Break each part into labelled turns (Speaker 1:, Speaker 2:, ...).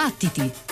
Speaker 1: Battiti!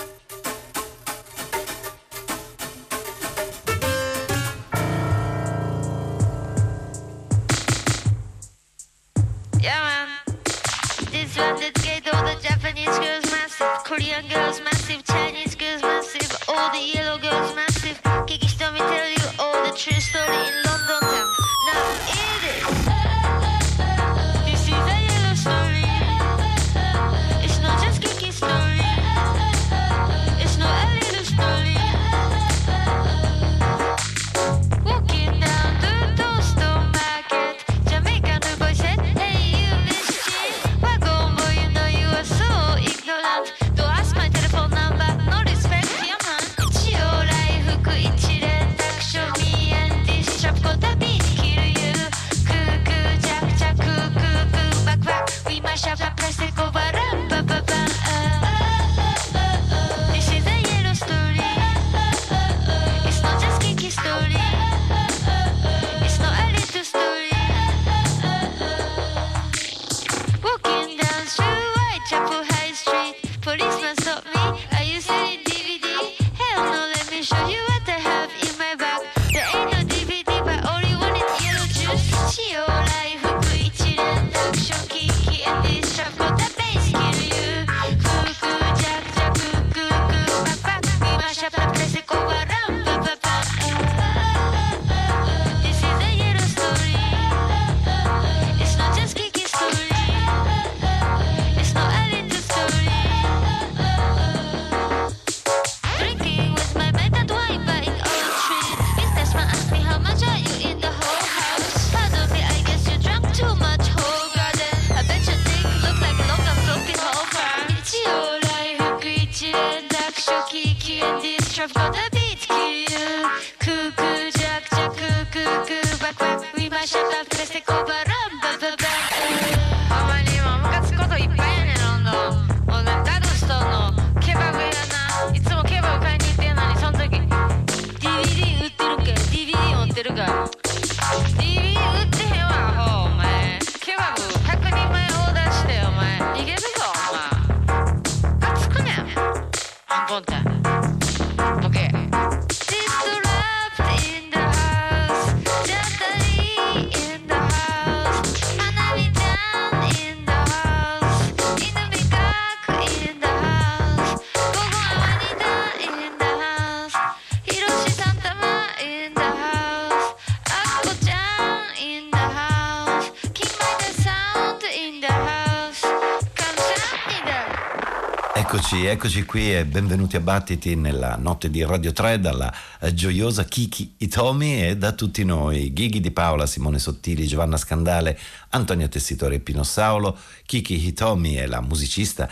Speaker 2: Eccoci, eccoci qui e benvenuti a Battiti nella notte di Radio 3 dalla eh, gioiosa Kiki Itomi e da tutti noi, Ghighi di Paola, Simone Sottili, Giovanna Scandale, Antonio Tessitore Pino Saulo. Kiki Hitomi è la musicista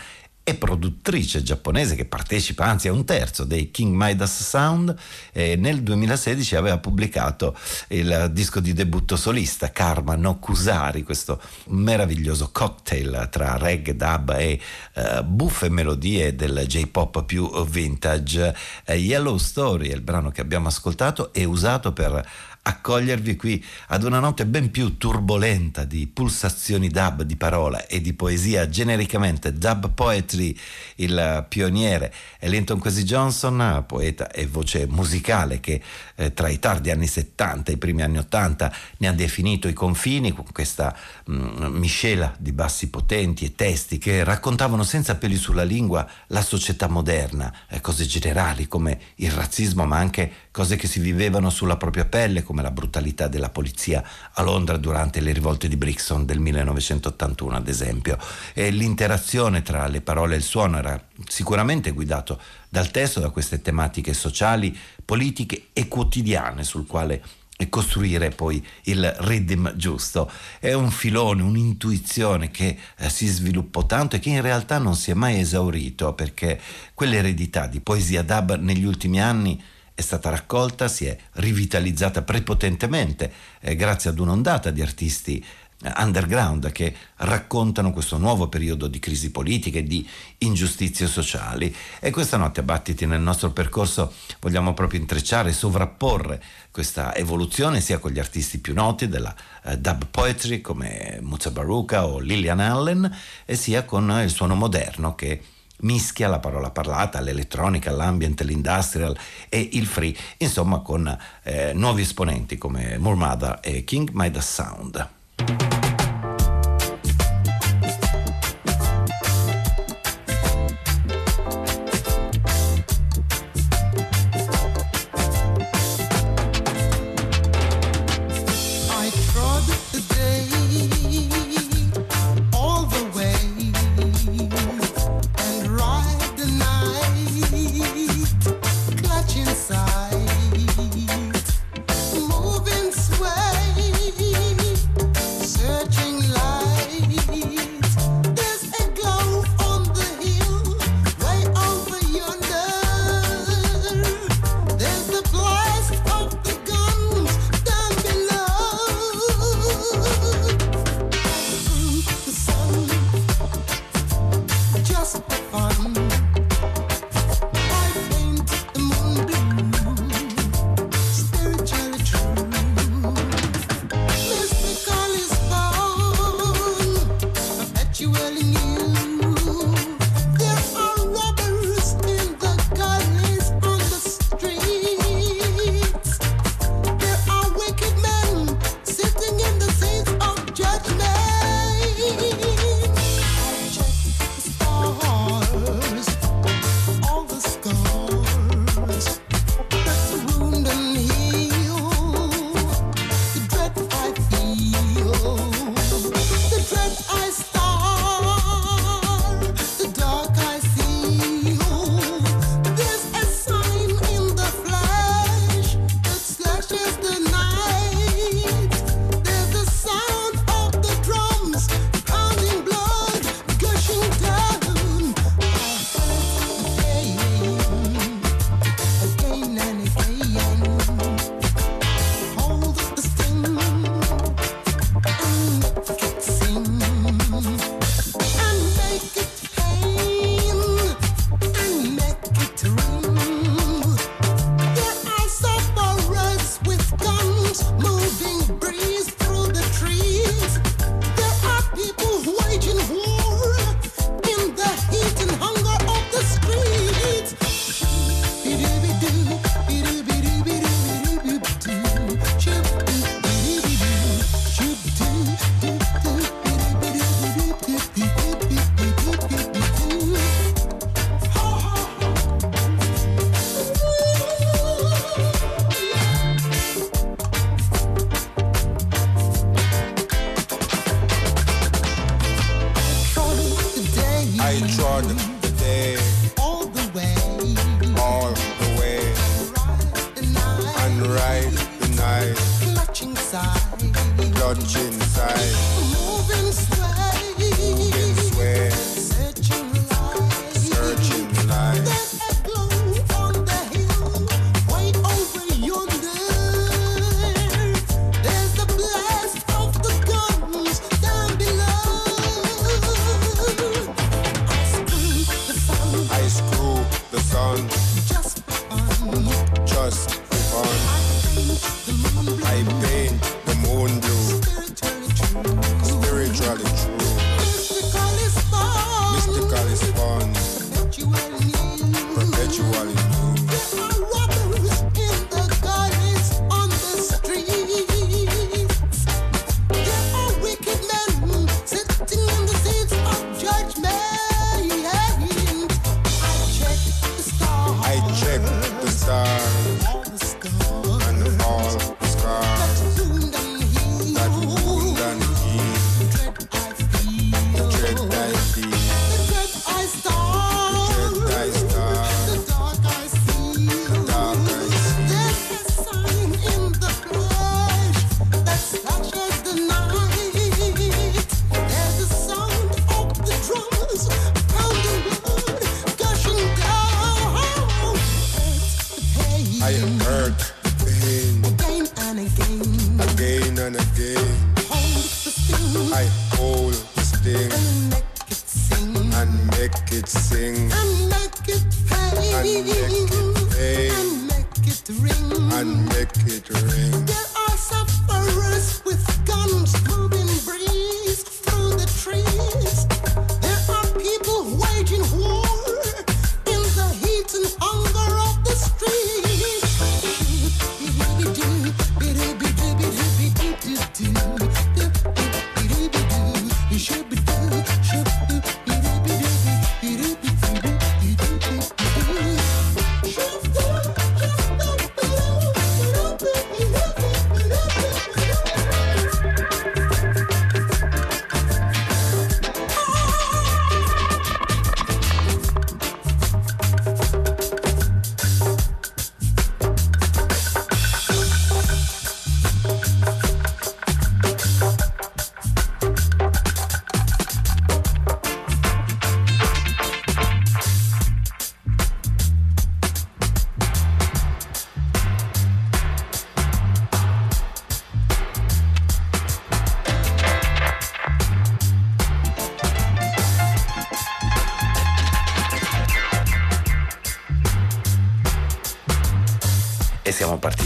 Speaker 2: e produttrice giapponese che partecipa anzi a un terzo dei King Midas Sound e nel 2016 aveva pubblicato il disco di debutto solista Karma no Kusari, questo meraviglioso cocktail tra reggae, dub e eh, buffe melodie del J-pop più vintage. Eh, Yellow Story è il brano che abbiamo ascoltato e usato per accogliervi qui ad una notte ben più turbolenta di pulsazioni dub di parola e di poesia genericamente dub poetry il pioniere è Linton Kwesi Johnson poeta e voce musicale che eh, tra i tardi anni 70 e i primi anni 80 ne ha definito i confini con questa mh, miscela di bassi potenti e testi che raccontavano senza peli sulla lingua la società moderna eh, cose generali come il razzismo ma anche cose che si vivevano sulla propria pelle come la brutalità della polizia a Londra durante le rivolte di Brixton del 1981 ad esempio e l'interazione tra le parole e il suono era sicuramente guidato dal testo da queste tematiche sociali, politiche e quotidiane sul quale costruire poi il rhythm giusto. È un filone, un'intuizione che eh, si sviluppò tanto e che in realtà non si è mai esaurito perché quell'eredità di poesia dub negli ultimi anni è stata raccolta, si è rivitalizzata prepotentemente eh, grazie ad un'ondata di artisti eh, underground che raccontano questo nuovo periodo di crisi politiche e di ingiustizie sociali. E questa notte a Battiti nel nostro percorso vogliamo proprio intrecciare e sovrapporre questa evoluzione sia con gli artisti più noti della eh, dub poetry come Muzza Baruka o Lillian Allen e sia con il suono moderno che
Speaker 3: mischia la parola parlata, l'elettronica, l'ambient, l'industrial e il free, insomma con eh, nuovi esponenti come Murmada e King Midas Sound.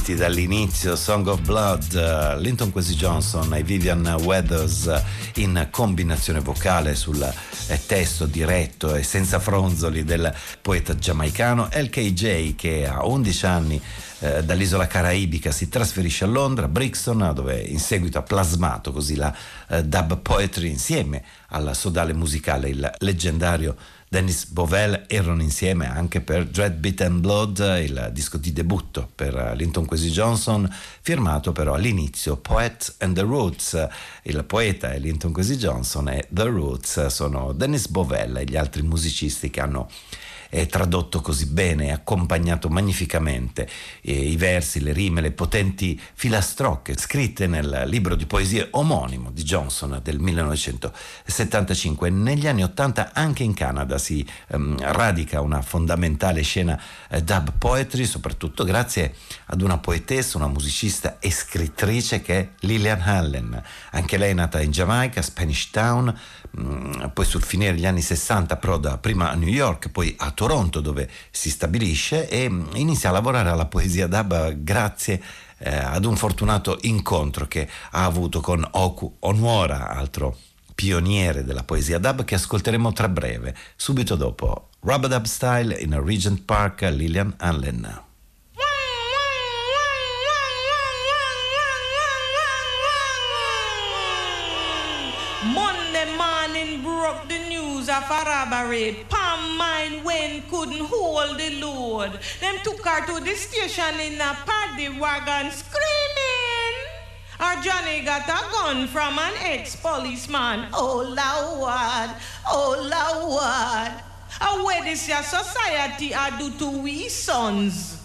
Speaker 2: Partiti dall'inizio, Song of Blood, uh, Linton Quincy Johnson e Vivian Weathers uh, in combinazione vocale sul eh, testo diretto e senza fronzoli del poeta giamaicano LKJ che a 11 anni eh, dall'isola caraibica si trasferisce a Londra, Brixton, dove in seguito ha plasmato così la eh, dub poetry insieme al sodale musicale, il leggendario Dennis Bovell erano insieme anche per Dread Beat and Blood, il disco di debutto per Linton Quincy Johnson, firmato però all'inizio Poet and the Roots. Il poeta è Linton Quincy Johnson e The Roots sono Dennis Bovell e gli altri musicisti che hanno è tradotto così bene, accompagnato magnificamente eh, i versi, le rime, le potenti filastrocche scritte nel libro di poesie omonimo di Johnson del 1975. Negli anni 80 anche in Canada si ehm, radica una fondamentale scena eh, dub poetry, soprattutto grazie ad una poetessa, una musicista e scrittrice che è Lillian Allen. Anche lei è nata in Giamaica, Spanish Town, poi sul finire degli anni 60 proda prima a New York, poi a Toronto dove si stabilisce e inizia a lavorare alla poesia dub grazie eh, ad un fortunato incontro che ha avuto con Oku Onwara, altro pioniere della poesia dub che ascolteremo tra breve, subito dopo Rubber Dub Style in Regent Park, Lillian Allen.
Speaker 4: Of a robbery. Palm mine when couldn't hold the load. Them took her to the station in a paddy wagon screaming. Our Johnny got a gun from an ex-policeman. Oh Lord, oh Lord. How where this your society I do to we sons?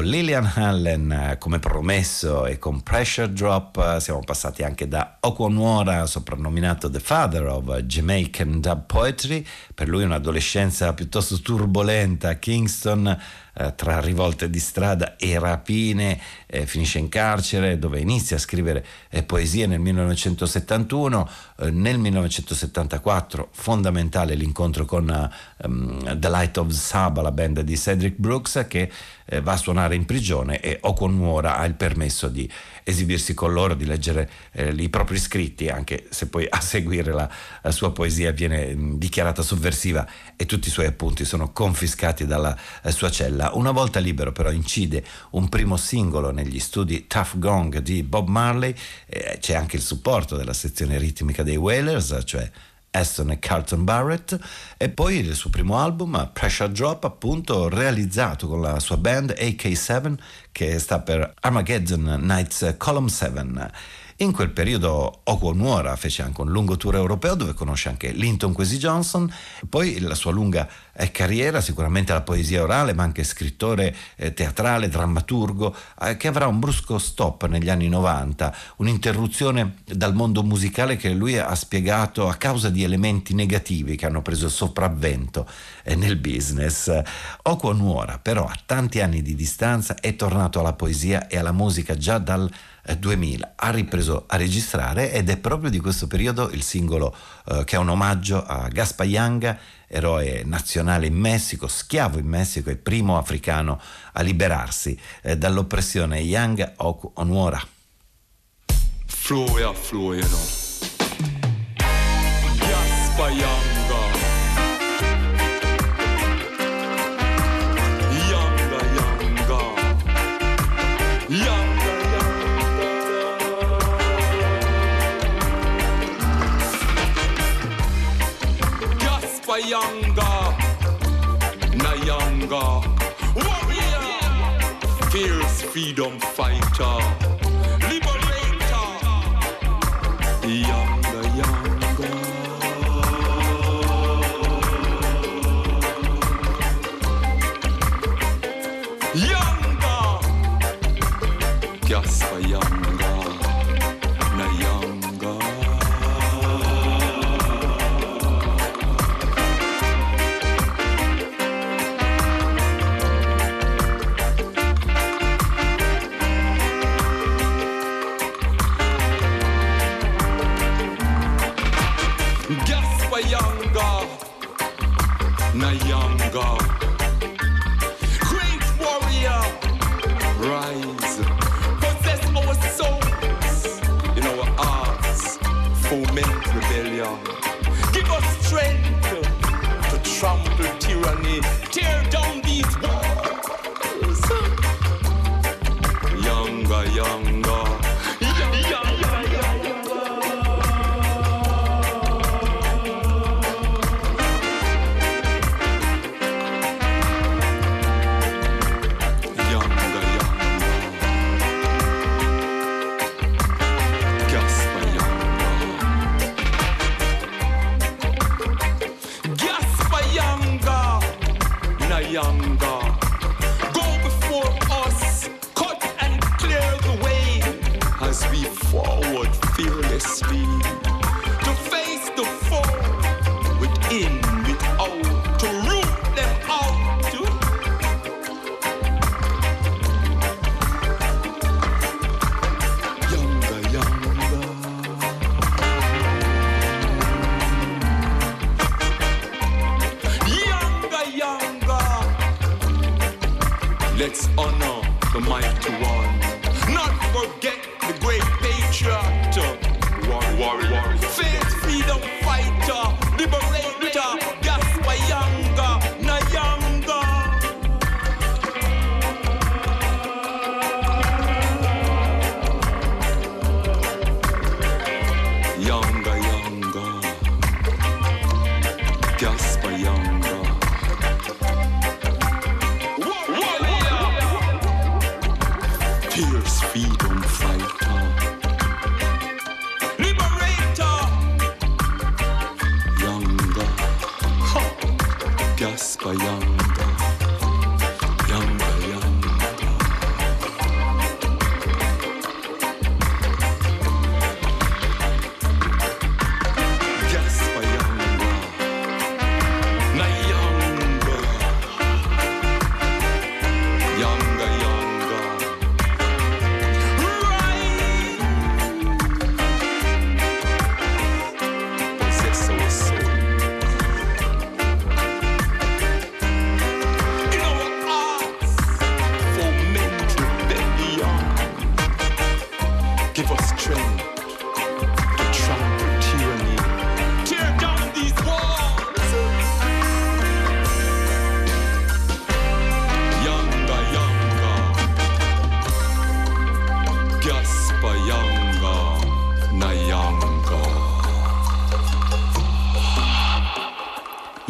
Speaker 2: Lillian Allen, eh, come promesso, e con Pressure Drop, eh, siamo passati anche da Okwonwora, soprannominato The Father of Jamaican Dub Poetry, per lui un'adolescenza piuttosto turbolenta. A Kingston, eh, tra rivolte di strada e rapine, eh, finisce in carcere dove inizia a scrivere eh, poesie nel 1971, eh, nel 1974 fondamentale l'incontro con ehm, The Light of Saba, la band di Cedric Brooks che eh, va a suonare in prigione e Okwonwora ha il permesso di esibirsi con loro, di leggere eh, i propri scritti, anche se poi a seguire la, la sua poesia viene mh, dichiarata sovversiva e tutti i suoi appunti sono confiscati dalla eh, sua cella. Una volta libero però incide un primo singolo negli studi Tough Gong di Bob Marley, eh, c'è anche il supporto della sezione ritmica dei Wailers, cioè Aston e Carlton Barrett e poi il suo primo album Pressure Drop appunto realizzato con la sua band AK7 che sta per Armageddon Nights Column 7 in quel periodo Okwonwora fece anche un lungo tour europeo dove conosce anche Linton Kwesi Johnson, poi la sua lunga eh, carriera, sicuramente la poesia orale, ma anche scrittore eh, teatrale, drammaturgo, eh, che avrà un brusco stop negli anni 90, un'interruzione dal mondo musicale che lui ha spiegato a causa di elementi negativi che hanno preso sopravvento eh, nel business. Okwon Nuora, però, a tanti anni di distanza, è tornato alla poesia e alla musica già dal 2000 ha ripreso a registrare ed è proprio di questo periodo il singolo eh, che è un omaggio a Gaspa Yanga, eroe nazionale in Messico, schiavo in Messico e primo africano a liberarsi eh, dall'oppressione. Yanga Oku Onwora.
Speaker 5: Flow ya flow, you freedom fighter. Let's honor the mighty one. Not forget the great patriot. War, war, war.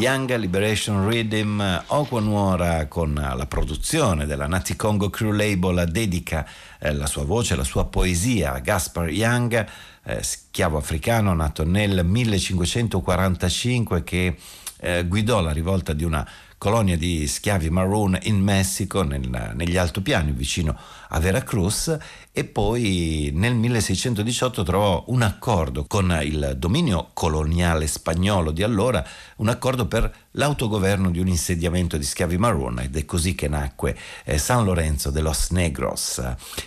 Speaker 2: Young Liberation Rhythm, Okwa Nuora con la produzione della Nati Congo Crew Label dedica eh, la sua voce, la sua poesia a Gaspar Young, eh, schiavo africano nato nel 1545 che eh, guidò la rivolta di una colonia di schiavi maroon in Messico, nel, negli altopiani vicino a Veracruz e poi nel 1618 trovò un accordo con il dominio coloniale spagnolo di allora, un accordo per l'autogoverno di un insediamento di schiavi marrone ed è così che nacque eh, San Lorenzo de los Negros.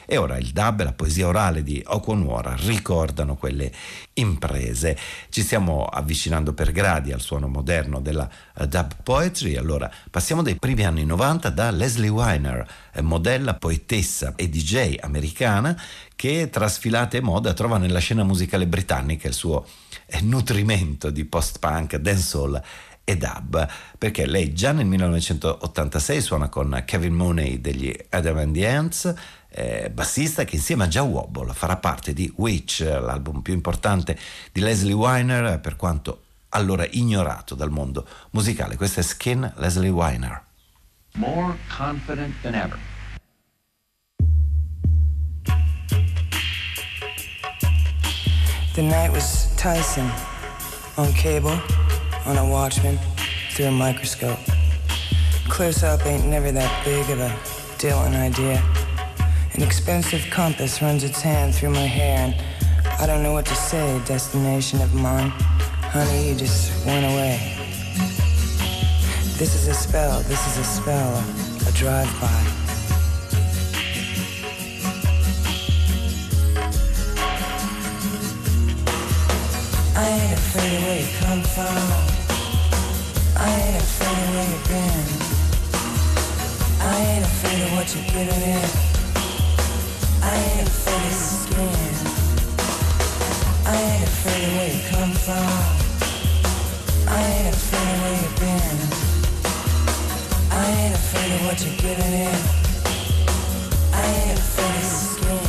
Speaker 2: E ora il dub e la poesia orale di Okwonwora ricordano quelle imprese. Ci stiamo avvicinando per gradi al suono moderno della uh, dub poetry, allora passiamo dai primi anni 90 da Leslie Weiner, eh, modella, poetessa e DJ americana che tra sfilate e moda trova nella scena musicale britannica il suo eh, nutrimento di post-punk, dancehall e dub, perché lei già nel 1986 suona con Kevin Mooney degli Adam and the Ants, eh, bassista che insieme a Joe Wobble farà parte di Witch, l'album più importante di Leslie Weiner, per quanto allora ignorato dal mondo musicale. Questa è Skin Leslie Winer.
Speaker 6: More confident than ever.
Speaker 7: The night was Tyson on cable. on a watchman through a microscope. Close up ain't never that big of a Dylan idea. An expensive compass runs its hand through my hair, and I don't know what to say, destination of mine. Honey, you just went away. This is a spell, this is a spell, a, drive-by. I ain't afraid of where you come from. I ain't afraid of where you've been. I ain't afraid of what you're giving in. I ain't afraid of skin. I ain't afraid of where you come from. I ain't afraid of where you've been. I ain't afraid of what you're giving in. I ain't afraid of skin.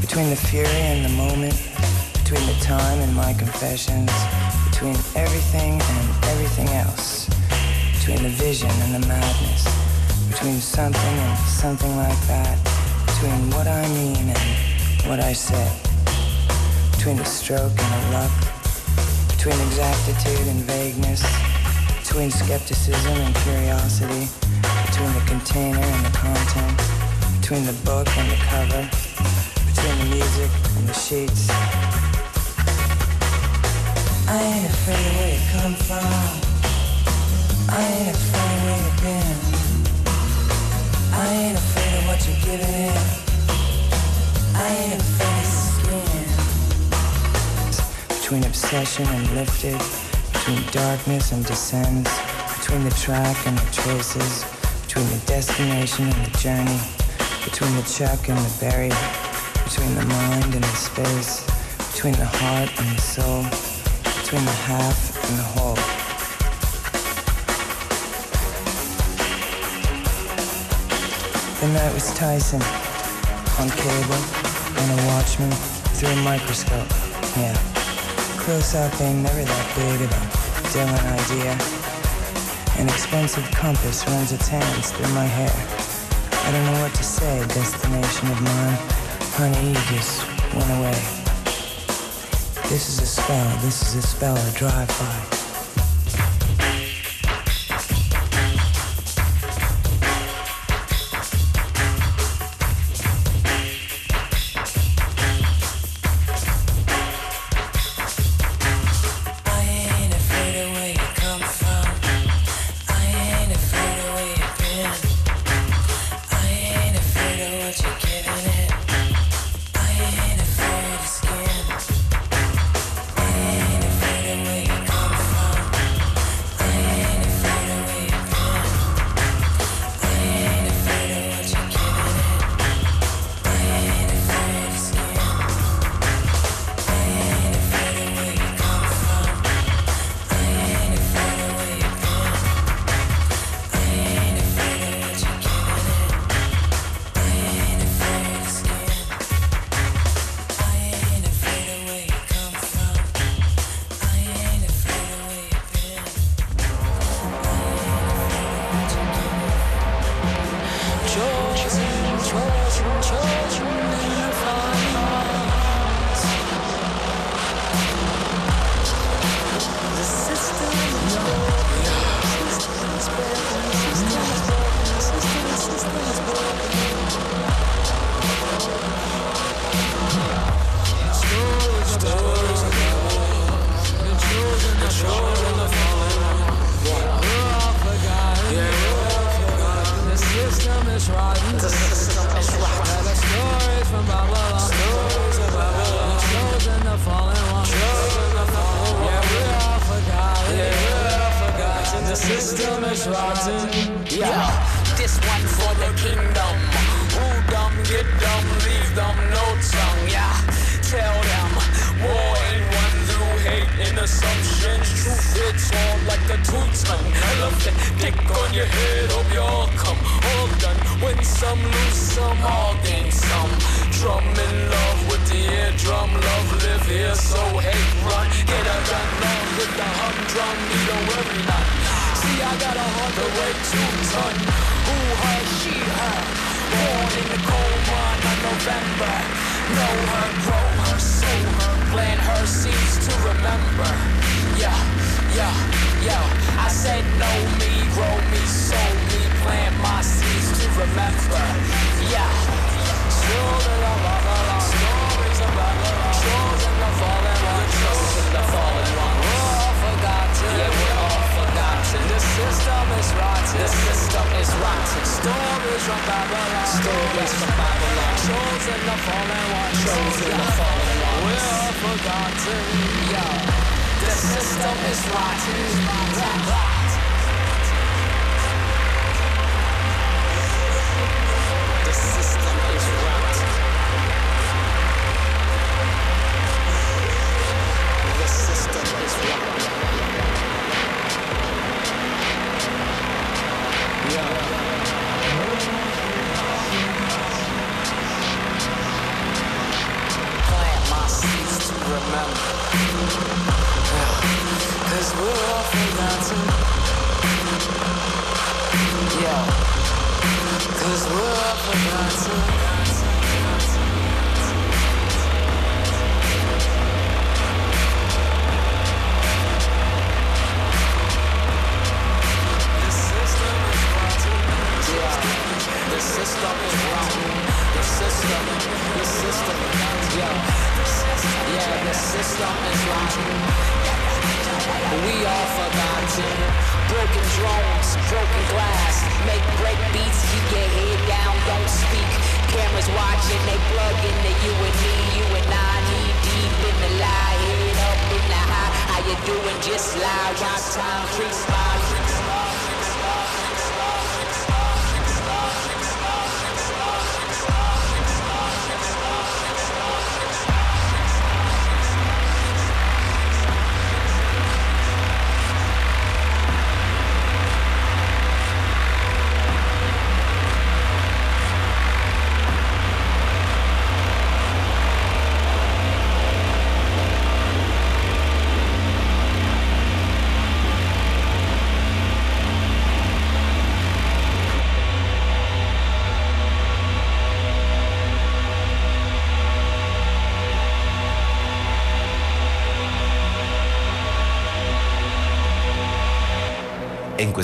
Speaker 7: Between the fury and the moment, between the time and my confessions, between everything and everything else, between the vision and the madness, between something and something like that, between what I mean and what I say, between a stroke and a luck, between exactitude and vagueness, between skepticism and curiosity, between the container and the content, between the book and the cover between the music and the sheets. I ain't afraid of where you come from. I ain't afraid of where you've been. I ain't afraid what you're giving. I ain't skin. Between obsession and lifted, between darkness and descends, between the track and the traces, between the destination and the journey, between the chuck and the berry between the mind and the space, between the heart and the soul, between the half and the whole. The night was Tyson, on cable, on a watchman, through a microscope, yeah. Close up ain't never that big of a Dylan idea. An expensive compass runs its hands through my hair. I don't know what to say, destination of mine. Honey, you just went away. This is a spell, this is a spell, a drive-by.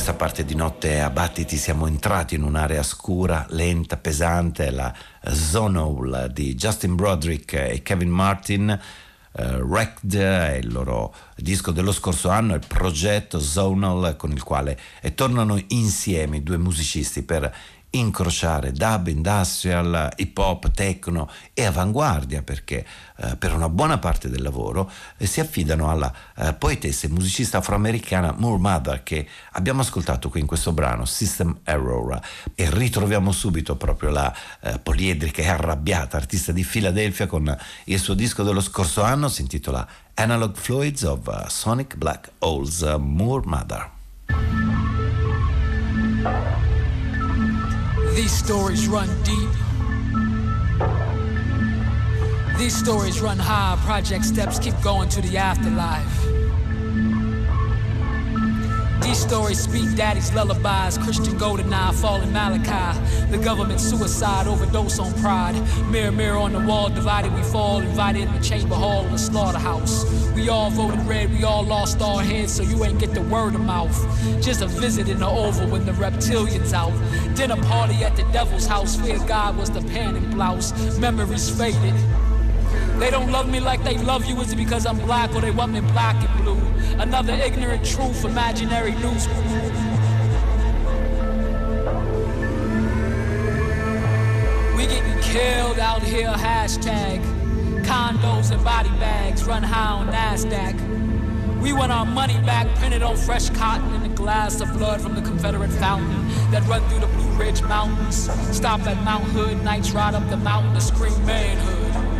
Speaker 2: Questa parte di notte a Battiti siamo entrati in un'area scura, lenta, pesante, la Zone Hole di Justin Broderick e Kevin Martin. Uh, Wrecked è il loro disco dello scorso anno, il progetto Zonal con il quale tornano insieme due musicisti per incrociare dub, industrial, hip hop, techno e avanguardia perché eh, per una buona parte del lavoro eh, si affidano alla eh, poetessa e musicista afroamericana Moore Mother che abbiamo ascoltato qui in questo brano System Error e ritroviamo subito proprio la eh, poliedrica e arrabbiata artista di Philadelphia con il suo disco dello scorso anno si intitola Analog Fluids of uh, Sonic Black Holes Moore Mother.
Speaker 8: These stories run deep. These stories run high. Project steps keep going to the afterlife. These stories speak daddy's lullabies. Christian Goldeneye, fallen Malachi. The government suicide, overdose on pride. Mirror, mirror on the wall, divided we fall. Invited in the chamber hall of the slaughterhouse. We all voted red, we all lost our heads, so you ain't get the word of mouth. Just a visit in the oval when the reptilians out. Dinner party at the devil's house. Fear God was the panning blouse. Memories faded. They don't love me like they love you. Is it because I'm black or they want me black and blue? Another ignorant truth, imaginary news. We getting killed out here, hashtag. Condos and body bags run high on NASDAQ. We want our money back, printed on fresh cotton in a glass of blood from the Confederate fountain that run through the Blue Ridge Mountains. Stop at Mount Hood, nights ride up the mountain to scream manhood.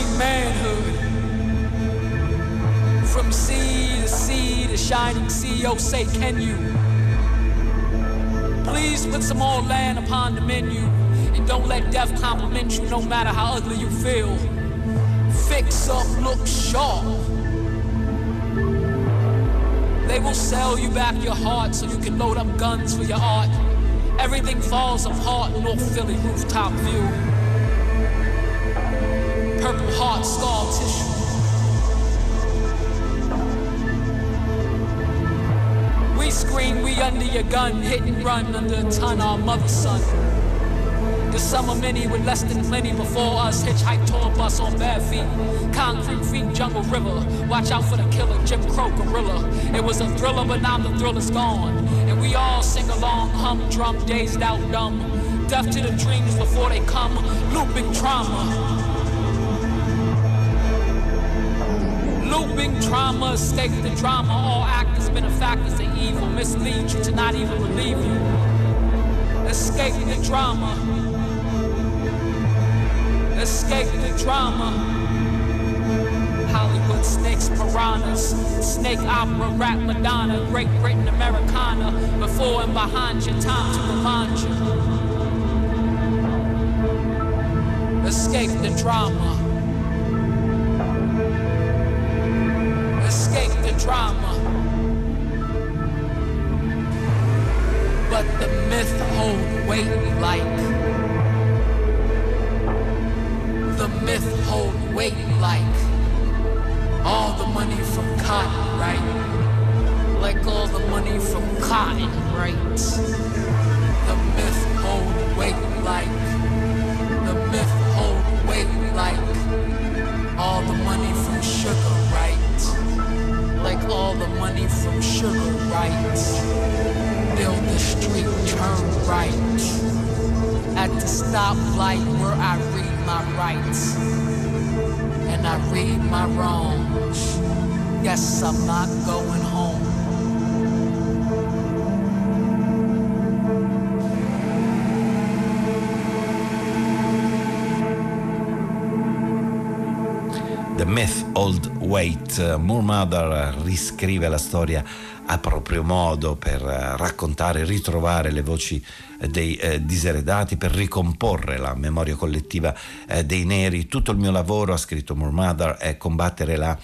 Speaker 8: Scream manhood. From sea to sea to shining sea, oh say can you? Please put some more land upon the menu. And don't let death compliment you no matter how ugly you feel. Fix up, look sharp. They will sell you back your heart so you can load up guns for your art. Everything falls apart, North Philly rooftop view. Purple heart scar tissue. We scream, we under your gun, hit and run under a ton, our mother's son. The summer many with less than plenty before us. Hitchhike tour bus on bare feet. Concrete feet, jungle river. Watch out for the killer, Jim Crow gorilla. It was a thriller, but now the thrill is gone. And we all sing along, humdrum, dazed out, dumb. Deaf to the dreams before they come. Looping trauma. Looping trauma, escape the drama. All actors, benefactors of evil mislead you to not even believe you. Escape the drama. Escape the drama. Hollywood snakes, piranhas, snake opera, rap Madonna, Great Britain, Americana, before and behind you, time to remind you. Escape the drama. Drama. But the myth hold weight like the myth hold weight like all the money from cotton, right? Like all the money from cotton, right? The myth hold weight like the myth hold weight like all the money from sugar, all the money from sugar? Build the street, turn right. At the stoplight where I read my rights and I read my wrongs. I'm not going home.
Speaker 2: The Myth Old Wait. Moore Mother riscrive la storia a proprio modo per raccontare, ritrovare le voci dei eh, diseredati, per ricomporre la memoria collettiva eh, dei neri. Tutto il mio lavoro, ha scritto Moore Mother, è combattere la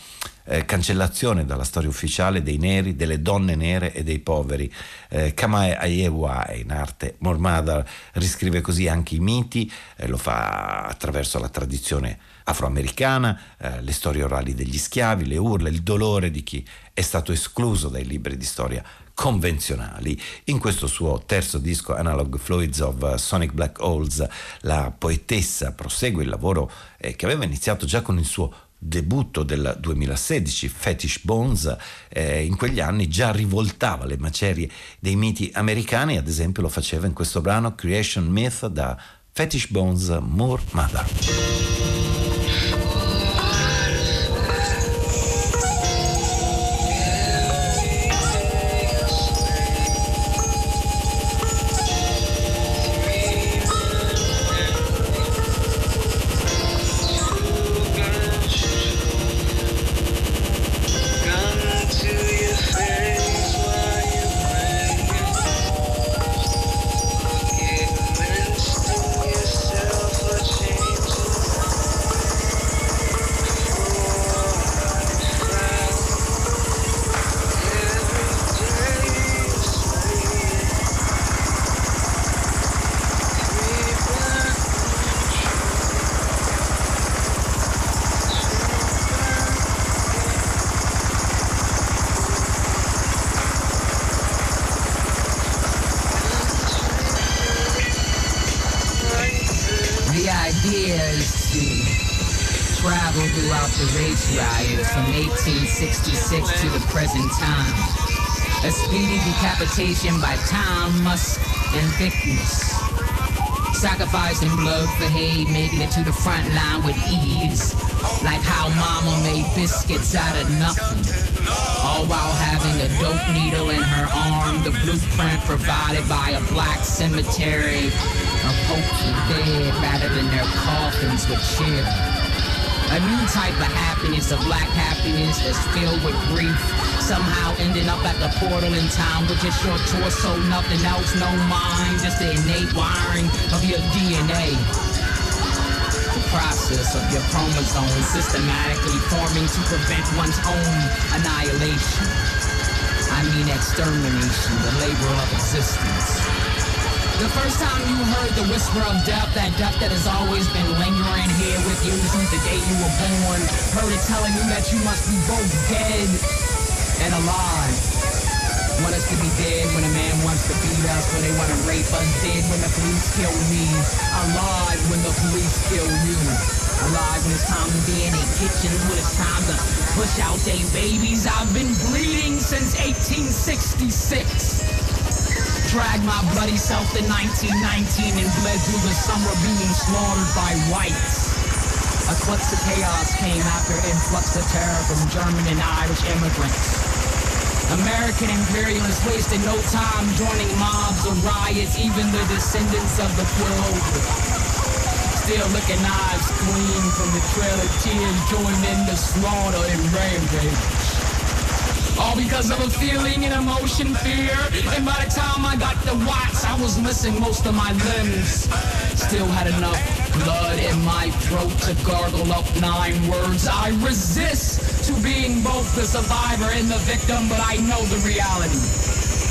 Speaker 2: eh, cancellazione dalla storia ufficiale dei neri, delle donne nere e dei poveri. Eh, Kamae Ayewa, in arte Moore Mother, riscrive così anche i miti, eh, lo fa attraverso la tradizione afroamericana, eh, le storie orali degli schiavi, le urla, il dolore di chi è stato escluso dai libri di storia convenzionali. In questo suo terzo disco Analog Fluids of Sonic Black Holes, la poetessa prosegue il lavoro eh, che aveva iniziato già con il suo debutto del 2016, Fetish Bones, eh, in quegli anni già rivoltava le macerie dei miti americani, ad esempio lo faceva in questo brano Creation Myth da Fetish Bones Moore Mother.
Speaker 9: Present time. A speedy decapitation by Tom, Musk, and Thickness. Sacrificing blood for hate, making it to the front line with ease. Like how mama made biscuits out of nothing. All while having a dope needle in her arm, the blueprint provided by a black cemetery of hopeful dead rather than their coffins with cheer. A new type of happiness, a black happiness that's filled with grief. Somehow ending up at the portal in time with just your torso, nothing else, no mind, just the innate wiring of your DNA. The process of your chromosomes systematically forming to prevent one's own annihilation. I mean extermination, the labor of existence. The first time you heard the whisper of death, that death that has always been lingering here with you since the day you were born, heard it telling you that you must be both dead and alive. Want us to be dead when a man wants to beat us, when they want to rape us, dead when the police kill me, alive when the police kill you. Alive when it's time to be in a kitchen, when it's time to push out their babies. I've been bleeding since 1866 dragged my bloody self to 1919 and bled through the summer being slaughtered by whites. A clutch of chaos came after influx of terror from German and Irish immigrants. American imperialists wasted no time joining mobs or riots, even the descendants of the quill. Still looking eyes clean from the trail of tears joined in the slaughter and rampage. All because of a feeling and emotion, fear. And by the time I got the watts, I was missing most of my limbs. Still had enough blood in my throat to gargle up nine words. I resist to being both the survivor and the victim, but I know the reality.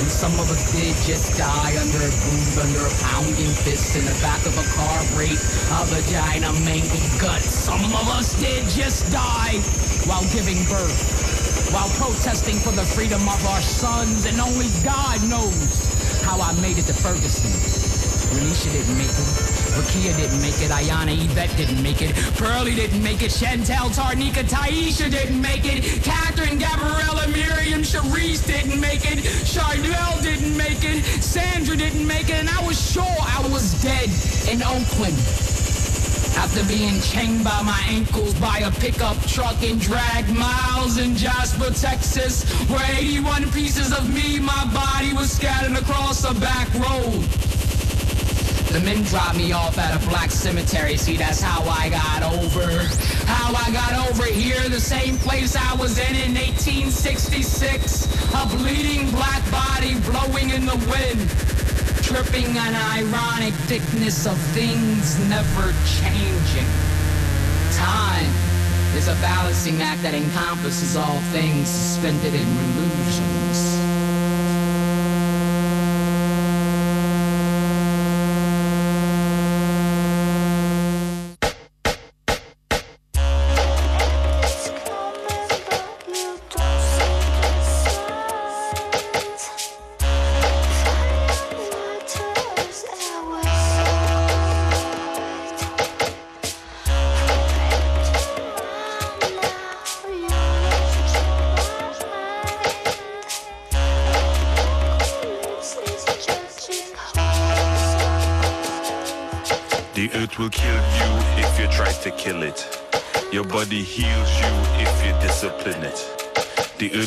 Speaker 9: And some of us did just die under a boot, under a pounding fist in the back of a car brake, a vagina mangled guts. Some of us did just die while giving birth while protesting for the freedom of our sons, and only God knows how I made it to Ferguson. Renisha didn't make it. Rakia didn't make it. Ayana Yvette didn't make it. Pearlie didn't make it. Chantel, Tarnika, Taisha didn't make it. Catherine, Gabriella, Miriam, Sharice didn't make it. Chardell didn't make it. Sandra didn't make it. And I was sure I was dead in Oakland. After being chained by my ankles by a pickup truck and dragged miles in Jasper, Texas, where 81 pieces of me, my body was scattered across a back road. The men dropped me off at a black cemetery. See, that's how I got over. How I got over here, the same place I was in in 1866. A bleeding black body blowing in the wind tripping an ironic thickness of things never changing. Time is a balancing act that encompasses all things suspended in illusions.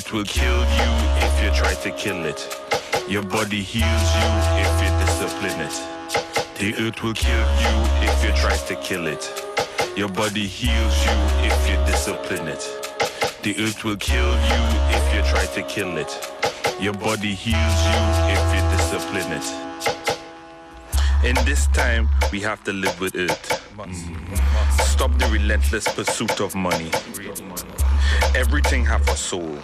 Speaker 10: Earth will kill you if you try to kill it. Your body heals you if you discipline it. The earth will kill you if you try to kill it. Your body heals you if you discipline it. The earth will kill you if you try to kill it. Your body heals you if you discipline it. In this time, we have to live with it. Stop the relentless pursuit of money. Everything have a soul.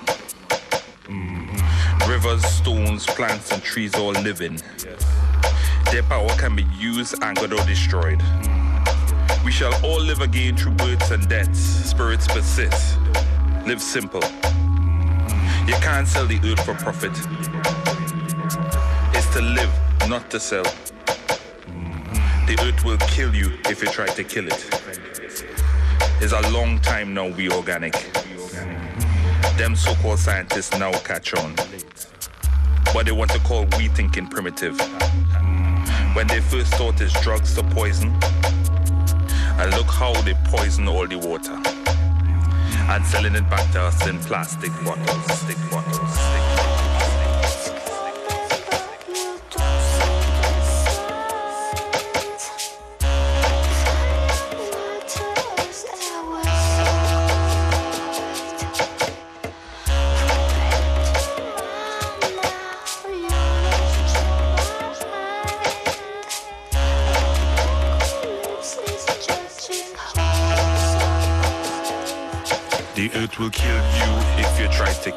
Speaker 10: Mm. Rivers, stones, plants, and trees all living. Their power can be used, angered, or destroyed. We shall all live again through births and deaths. Spirits persist. Live simple. You can't sell the earth for profit. It's to live, not to sell. The earth will kill you if you try to kill it. It's a long time now we organic. Them so-called scientists now catch on. But they want to call we thinking primitive. Hmm. when they first thought it's drugs to poison. And look how they poison all the water. And selling it back to us in plastic bottles, stick bottles.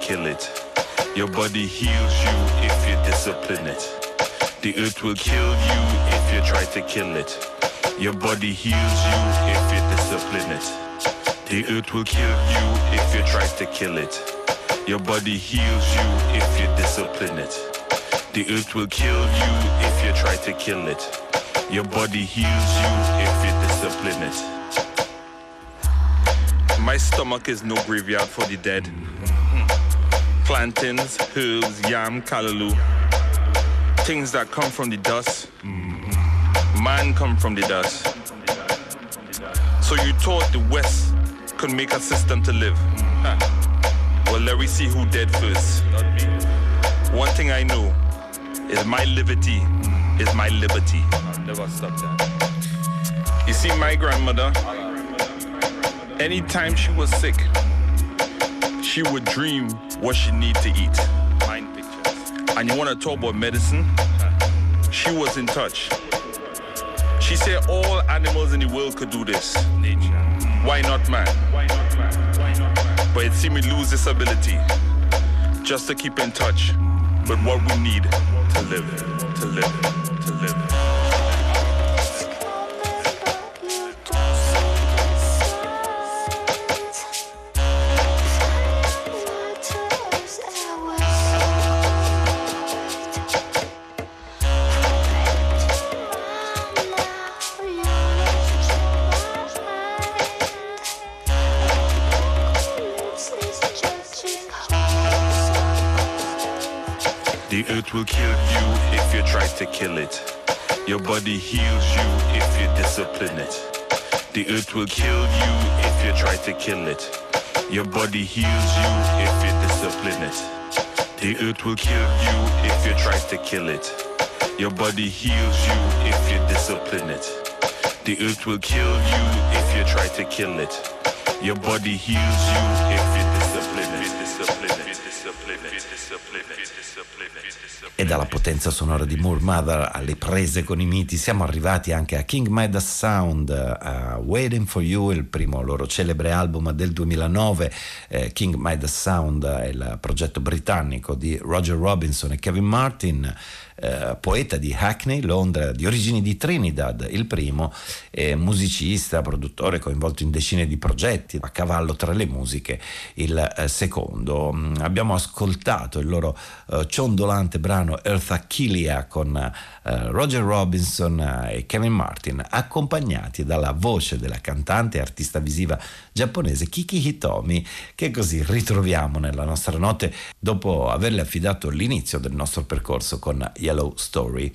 Speaker 10: Kill it. Your body heals you if you discipline it. The earth will kill you if you try to kill it. Your body heals you if you discipline it. The earth will kill you if you try to kill it. Your body heals you if you discipline it. The earth will kill you if you try to kill it. Your body heals you if you discipline it. My stomach is no graveyard for the dead. Plantains, herbs, yam, callaloo. Things that come from the dust. Mm-hmm. Man come from the dust. So you thought the West could make a system to live. Huh. Well, let me see who dead first. One thing I know is my liberty is my liberty. Never stop that. You see, my grandmother, anytime she was sick, she would dream what she need to eat. Mind pictures. And you want to talk about medicine? She was in touch. She said all animals in the world could do this. Nature. Why not man? But it seemed we lose this ability just to keep in touch with what we need to live, to live. To kill it. Your body heals you if you discipline it. The earth will kill you if you try to kill it. Your body heals you if you discipline it. The earth will kill you if you try to kill it. Your body heals you if you discipline it. The earth will kill you if you try to kill it. Your body heals you if you discipline it. Discipline
Speaker 2: E dalla potenza sonora di Moore Mother alle prese con i miti siamo arrivati anche a King Midas Sound, a Waiting for You, il primo loro celebre album del 2009. Eh, King Midas Sound è il progetto britannico di Roger Robinson e Kevin Martin. Eh, poeta di Hackney, Londra, di origini di Trinidad, il primo, eh, musicista, produttore coinvolto in decine di progetti, a cavallo tra le musiche, il eh, secondo. Mm, abbiamo ascoltato il loro eh, ciondolante brano Earth Achillea con Roger Robinson e Kevin Martin, accompagnati dalla voce della cantante e artista visiva giapponese Kiki Hitomi, che così ritroviamo nella nostra notte dopo averle affidato l'inizio del nostro percorso con Yellow Story.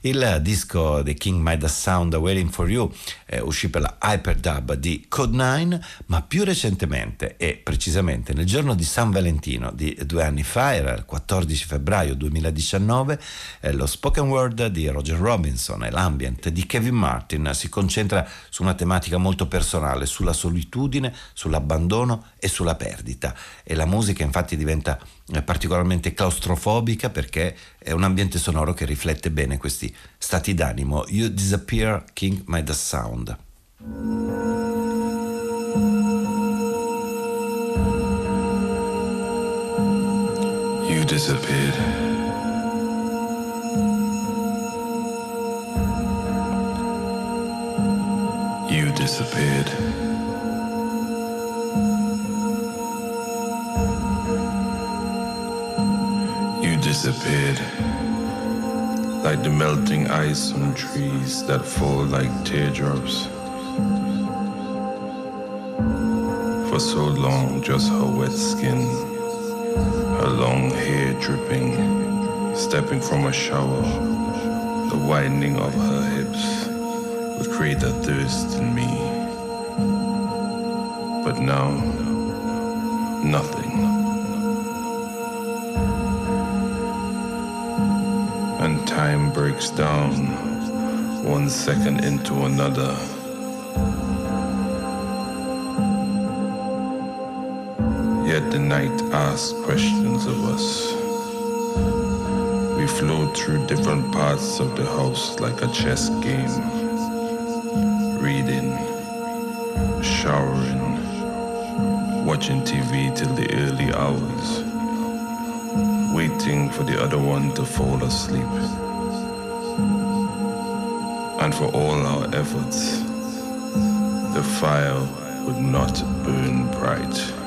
Speaker 2: Il disco The King Midas Sound Waiting for You eh, uscì per la Hyperdub di Code 9, ma più recentemente e precisamente nel giorno di San Valentino di due anni fa, era il 14 febbraio 2019, eh, lo spoken word di Roger Robinson e l'ambient di Kevin Martin si concentra su una tematica molto personale, sulla solitudine, sull'abbandono e sulla perdita. E la musica infatti diventa eh, particolarmente claustrofobica perché è un ambiente sonoro che riflette bene questi stati d'animo. You Disappear, King Midas Sound.
Speaker 11: You disappeared. You disappeared. Disappeared. Like the melting ice on trees that fall like teardrops. For so long, just her wet skin her long hair dripping, stepping from a shower, The widening of her hips would create a thirst in me. But now, nothing. Time breaks down one second into another. Yet the night asks questions of us. We flow through different parts of the house like a chess game. Reading, showering, watching TV till the early hours, waiting for the other one to fall asleep. And for all our efforts, the fire would not burn bright.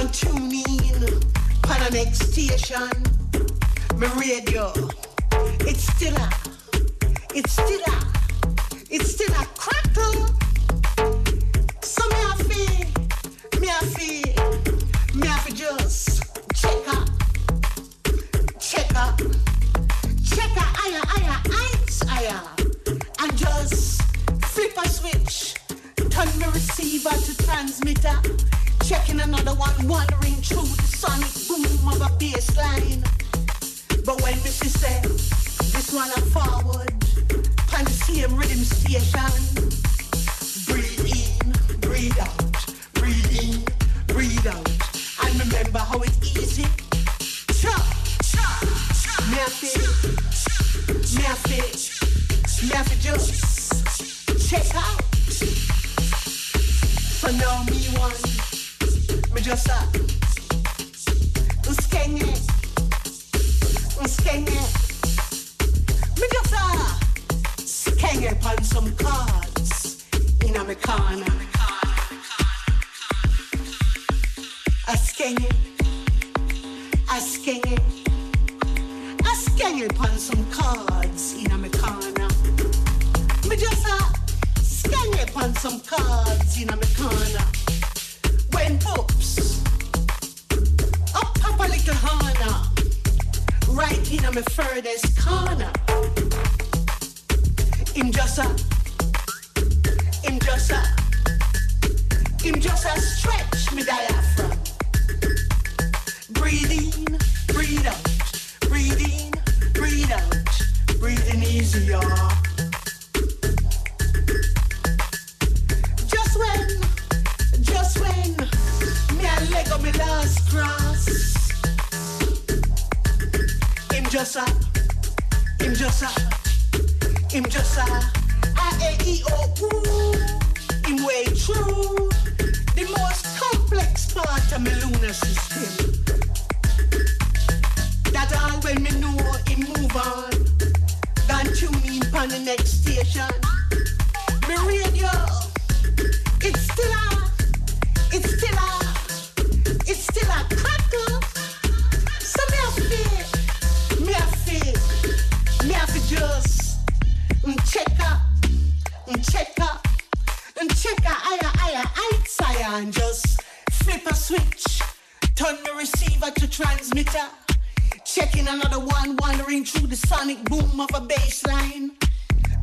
Speaker 12: and tune in on the next station. My radio, it's still a, it's still a, it's still a crack. to transmitter. Checking another one, wandering through the sonic boom of a bass line.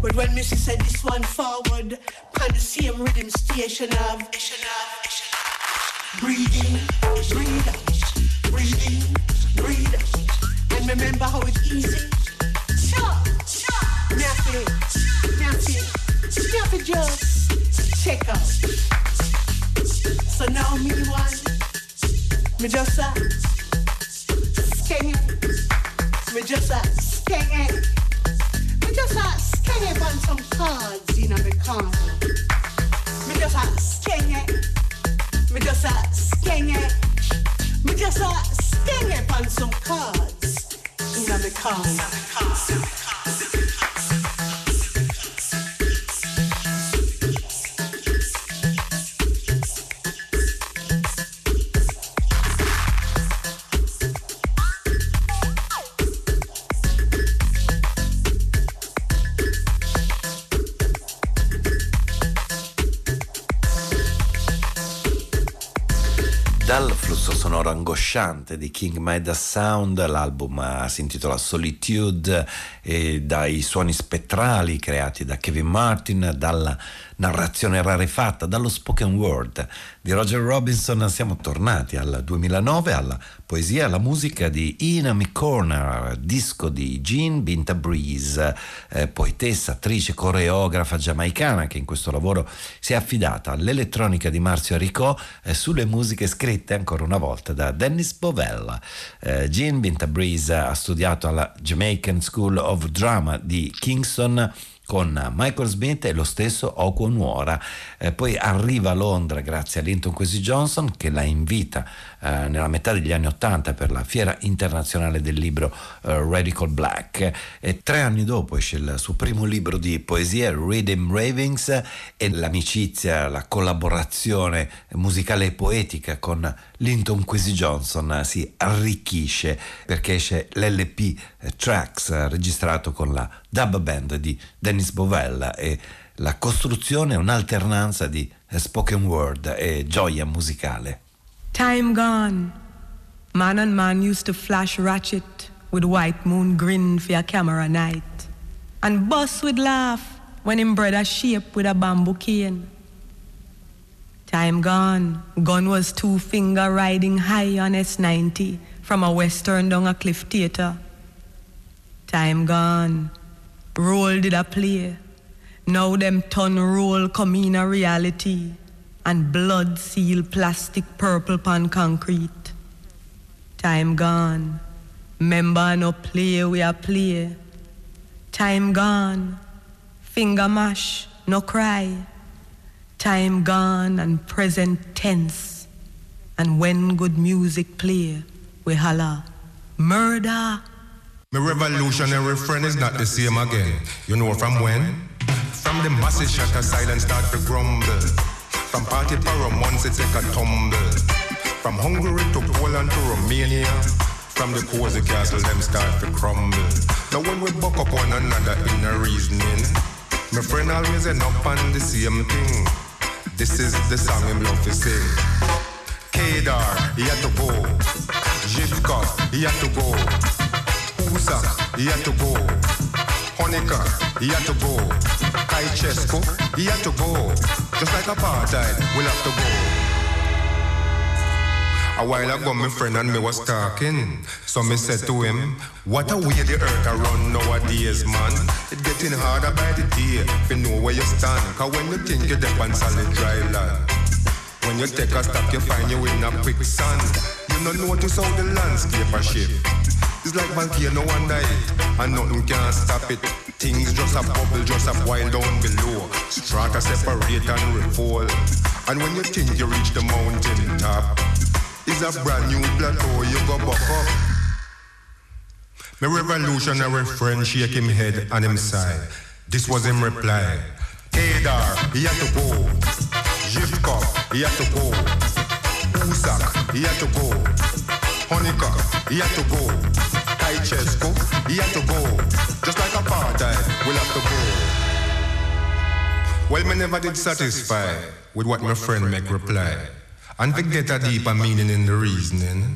Speaker 12: But when Missy said this one forward, on the same rhythm station of breathing, breathe out, breathing, breathe. And remember how it's easy. Chop, chop, nothing, nothing, nothing just check out. So now me one, me just that singing. We just start singing. We just start singing on some cards in the corner. We just start singing. We just start singing. We just start singing on some cards in the corner.
Speaker 2: Angosciante di King Midas Sound, l'album si intitola Solitude e dai suoni spettrali creati da Kevin Martin, dalla narrazione rarefatta, dallo spoken word di Roger Robinson siamo tornati al 2009 alla poesia e alla musica di Ina McCorner, disco di Jean Binta Breeze, eh, poetessa, attrice, coreografa giamaicana che in questo lavoro si è affidata all'elettronica di Marzio Aricò eh, sulle musiche scritte ancora una volta da Dennis Bovella. Eh, Jean Binta Breeze ha studiato alla Jamaican School of Drama di Kingston con Michael Smith e lo stesso Okwon Nuora. Eh, poi arriva a Londra grazie a Linton Quincy Johnson che la invita eh, nella metà degli anni Ottanta per la fiera internazionale del libro eh, Radical Black e tre anni dopo esce il suo primo libro di poesie Rhythm Ravings e l'amicizia, la collaborazione musicale e poetica con Linton Quincy Johnson si arricchisce perché esce l'LP eh, Tracks registrato con la dub band di Dennis Bovella e la costruzione è un'alternanza di spoken word e gioia musicale.
Speaker 13: Time gone. Man and man used to flash ratchet with white moon grin for a camera night. And boss would laugh when him brother shape with a bamboo cane. Time gone. Gun was two finger riding high on S90 from a western down a cliff theater. Time gone. Roll did a play. Now them ton roll come in a reality and blood seal plastic purple pan concrete. Time gone. Member no play we a play. Time gone. Finger mash, no cry. Time gone and present tense. And when good music play, we holla, murder.
Speaker 14: My revolutionary friend is not the same again. You know from when? From the masses shut silence start to grumble. From party param once it take a tumble. From Hungary to Poland to Romania. From the cozy castle them start to crumble. Now when we buck up one another in a reasoning. My friend always end up on the same thing. This is the song him love to sing. Kadar, he had to go. Zhivkov, he had to go. Husak, he had to go. Honecker, he had to go. Ceausescu, he had to go. Just like apartheid, we'll have to go. A while ago, my friend and me was talking. So me said to him, What a way the earth around nowadays, man. It getting harder by the day. You know where you stand. Cause when you think you're deep on solid dry land. When you take a step, you find you in a quicksand. You don't notice how the landscape a shift. It's like volcano under it, and nothing can stop it. Things just a bubble, just a boil down below. Strata separate and refold. And when you think you reach the mountain top, it's a brand new plateau you go back up. My revolutionary friend shake him head and him sigh. This was him reply. Kadar, he had to go. Zhivkov, he had to go. Husak, he had to go. Honecker, he had to go. Ceausescu, he had to go. Just like apartheid, we'll have to go. Well, me never did satisfy with what my friend make reply. And to get a deeper meaning in the reasoning,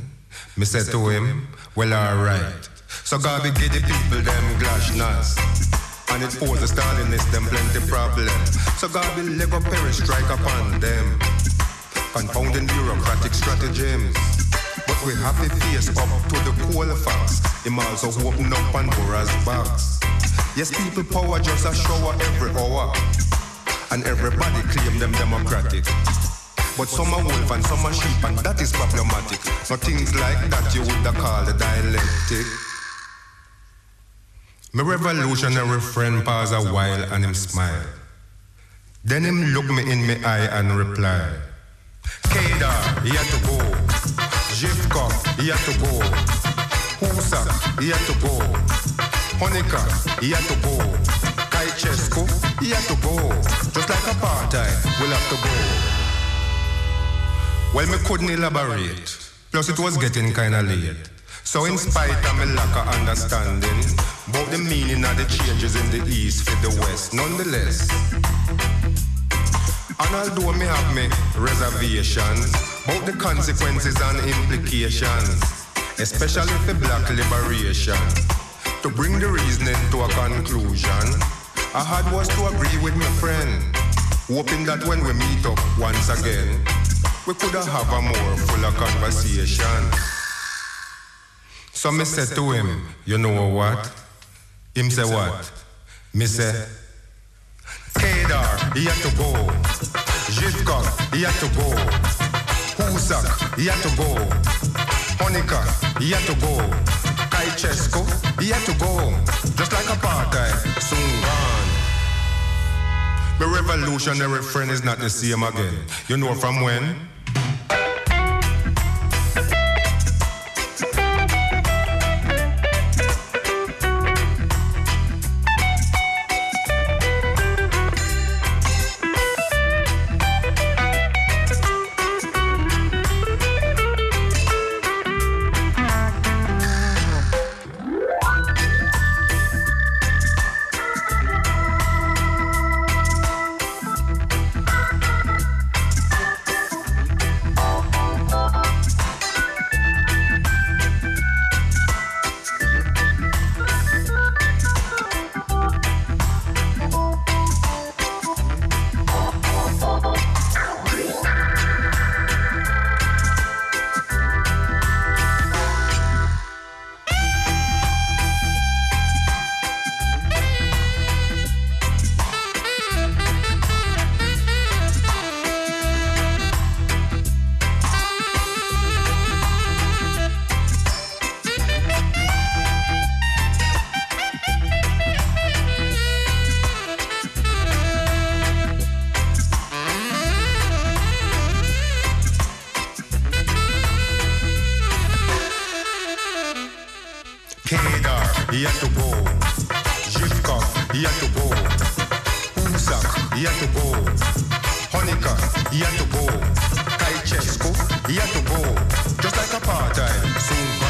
Speaker 14: me said to him, well, alright. So God be give the people them glasnost. And it the Stalinists them plenty problem. So God will Lego perestroika upon them. Confounding bureaucratic stratagems. We have to face up to the coal facts. Him also open up Pandora's box. Yes, people power just a shower every hour. And everybody claim them democratic. But some are wolf and some are sheep and that is problematic. No things like that you would call the dialectic. My revolutionary friend pause a while and him smile. Then him look me in me eye and reply. He had to go. Zhivkov, he had to go. Husak, he had to go. Honecker, he had to go. Ceausescu, he had to go. Just like apartheid, we'll have to go. Well, me couldn't elaborate. Plus, it was getting kinda late. So, in spite of my lack of understanding about the meaning of the changes in the east for the west, nonetheless. And although me have me reservations,
Speaker 4: about the consequences and implications, especially for black liberation. To bring the reasoning to a conclusion, I had was to agree with my friend, hoping that when we meet up once again, we could have a more fuller conversation. So me said to him, you know what? Him say what? Me say, Kadar, he had to go. Zhivkov, he had to go. Husak, he had to go. Honecker, had to go. Ceausescu, he had to go. Just like apartheid, soon gone. The revolutionary friend is not the same again. You know from when? Ceausescu, yet to go, just like apartheid, soon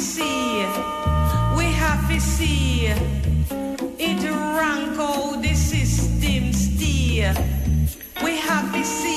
Speaker 4: see, we have to see. It rank out the system steer. We have to see,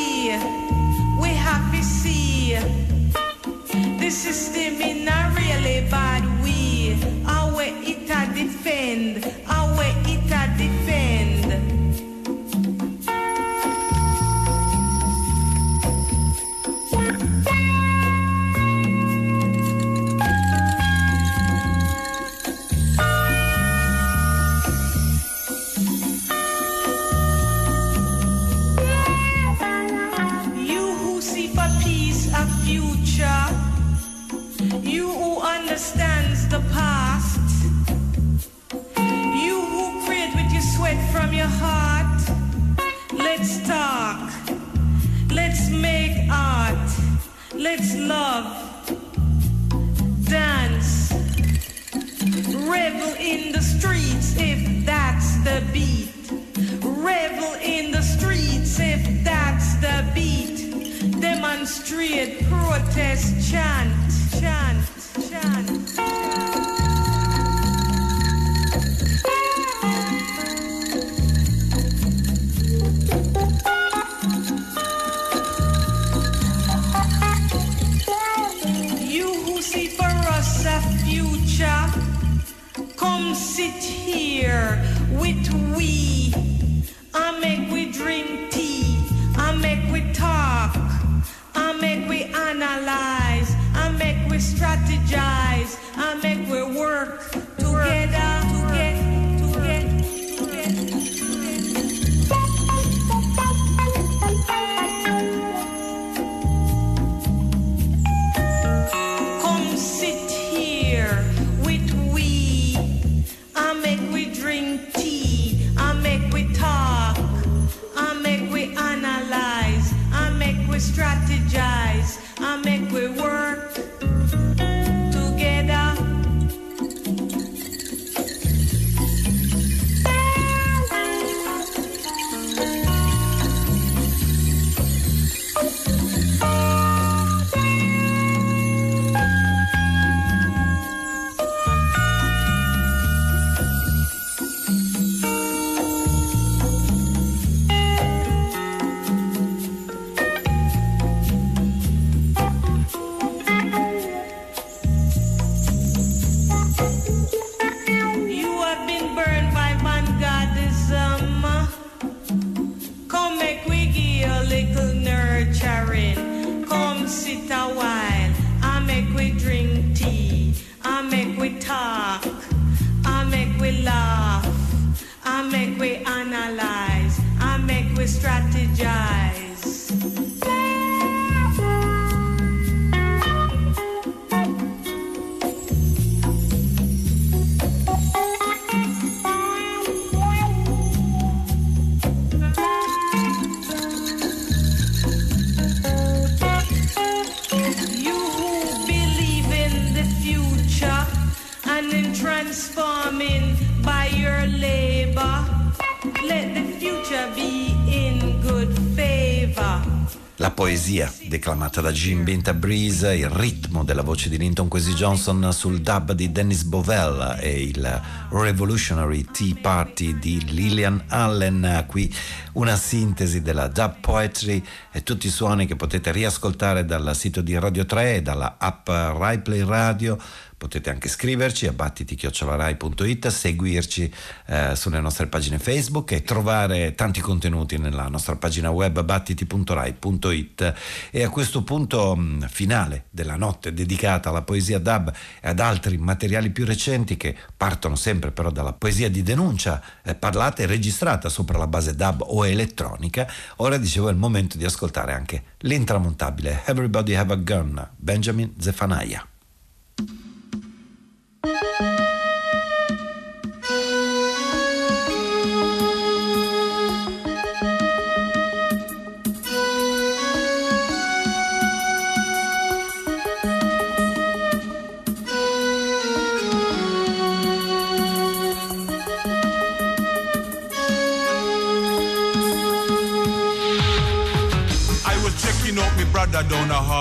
Speaker 2: poesia declamata da Jim Binta Breeze, il ritmo della voce di Linton Kwesi Johnson sul dub di Dennis Bovell e il Revolutionary Tea Party di Lillian Allen. Qui una sintesi della dub poetry e tutti i suoni che potete riascoltare dal sito di Radio 3 e dalla app RaiPlay Radio. Potete anche scriverci a battiti-rai.it, seguirci eh, sulle nostre pagine Facebook e trovare tanti contenuti nella nostra pagina web battiti.rai.it. E a questo punto mh, finale della notte dedicata alla poesia dub e ad altri materiali più recenti che partono sempre però dalla poesia di denuncia eh, parlata e registrata sopra la base dub o elettronica, ora dicevo è il momento di ascoltare anche l'intramontabile Everybody Have a Gun, Benjamin Zephaniah.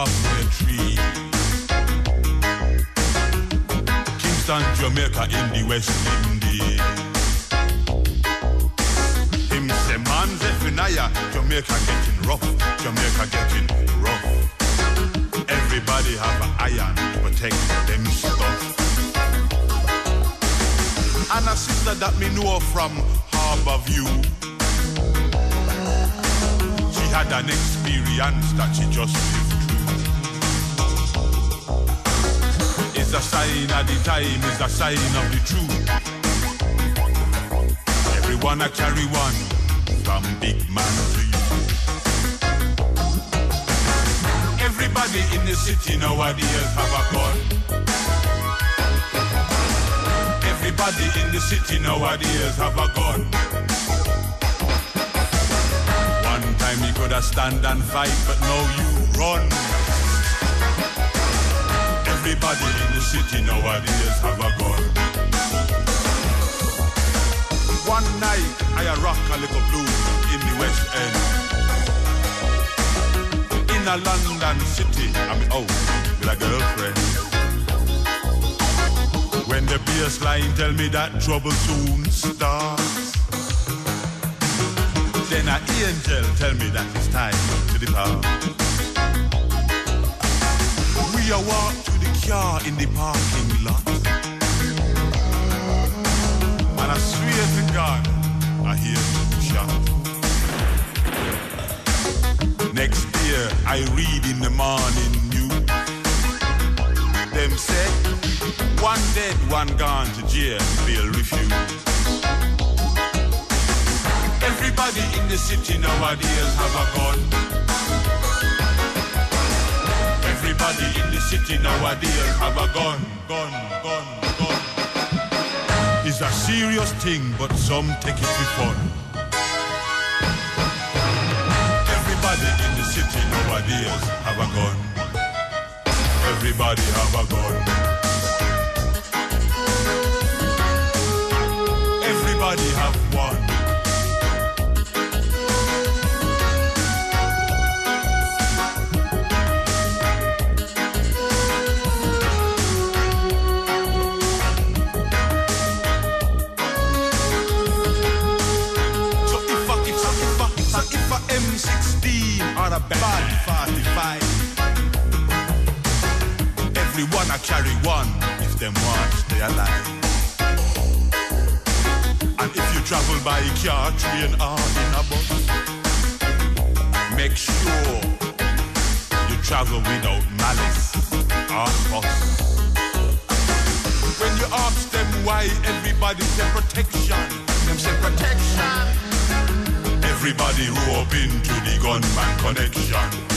Speaker 15: A halfway tree. Kingston, Jamaica in the West Indies. Him say man Zephaniah, Jamaica getting rough, Jamaica getting rough. Everybody have an iron to protect them stuff. And a sister that me know from Harbour View. She had an experience that she just lived It's a sign of the time, it's a sign of the truth. Everyone a carry one, from big man to you. Everybody in the city nowadays have a gun. Everybody in the city nowadays have a gun. One time you could have stand and fight, but now you run. Everybody in the city nowadays have a gun. One night I rock a little blues in the West End. In a London city, I'm out oh, with a girlfriend. When the bass line tell me that trouble soon starts. Then an angel tell me that it's time to depart. We a walk to the car in the parking lot. And I swear to God, I hear two shots. Next year, I read in the morning news. Them say, one dead, one gone to jail, bail refused. Everybody in the city nowadays have a gun. Everybody in the city nowadays have a gun, gun, gun, gun. It's a serious thing, but some take it for fun. Everybody in the city nowadays have a gun. Everybody have a gun. Everybody have carry one if them want stay alive And if you travel by car, train or in a bus. Make sure you travel without malice or fuss When you ask them why everybody say protection. Them say protection. Everybody rope into the gunman connection.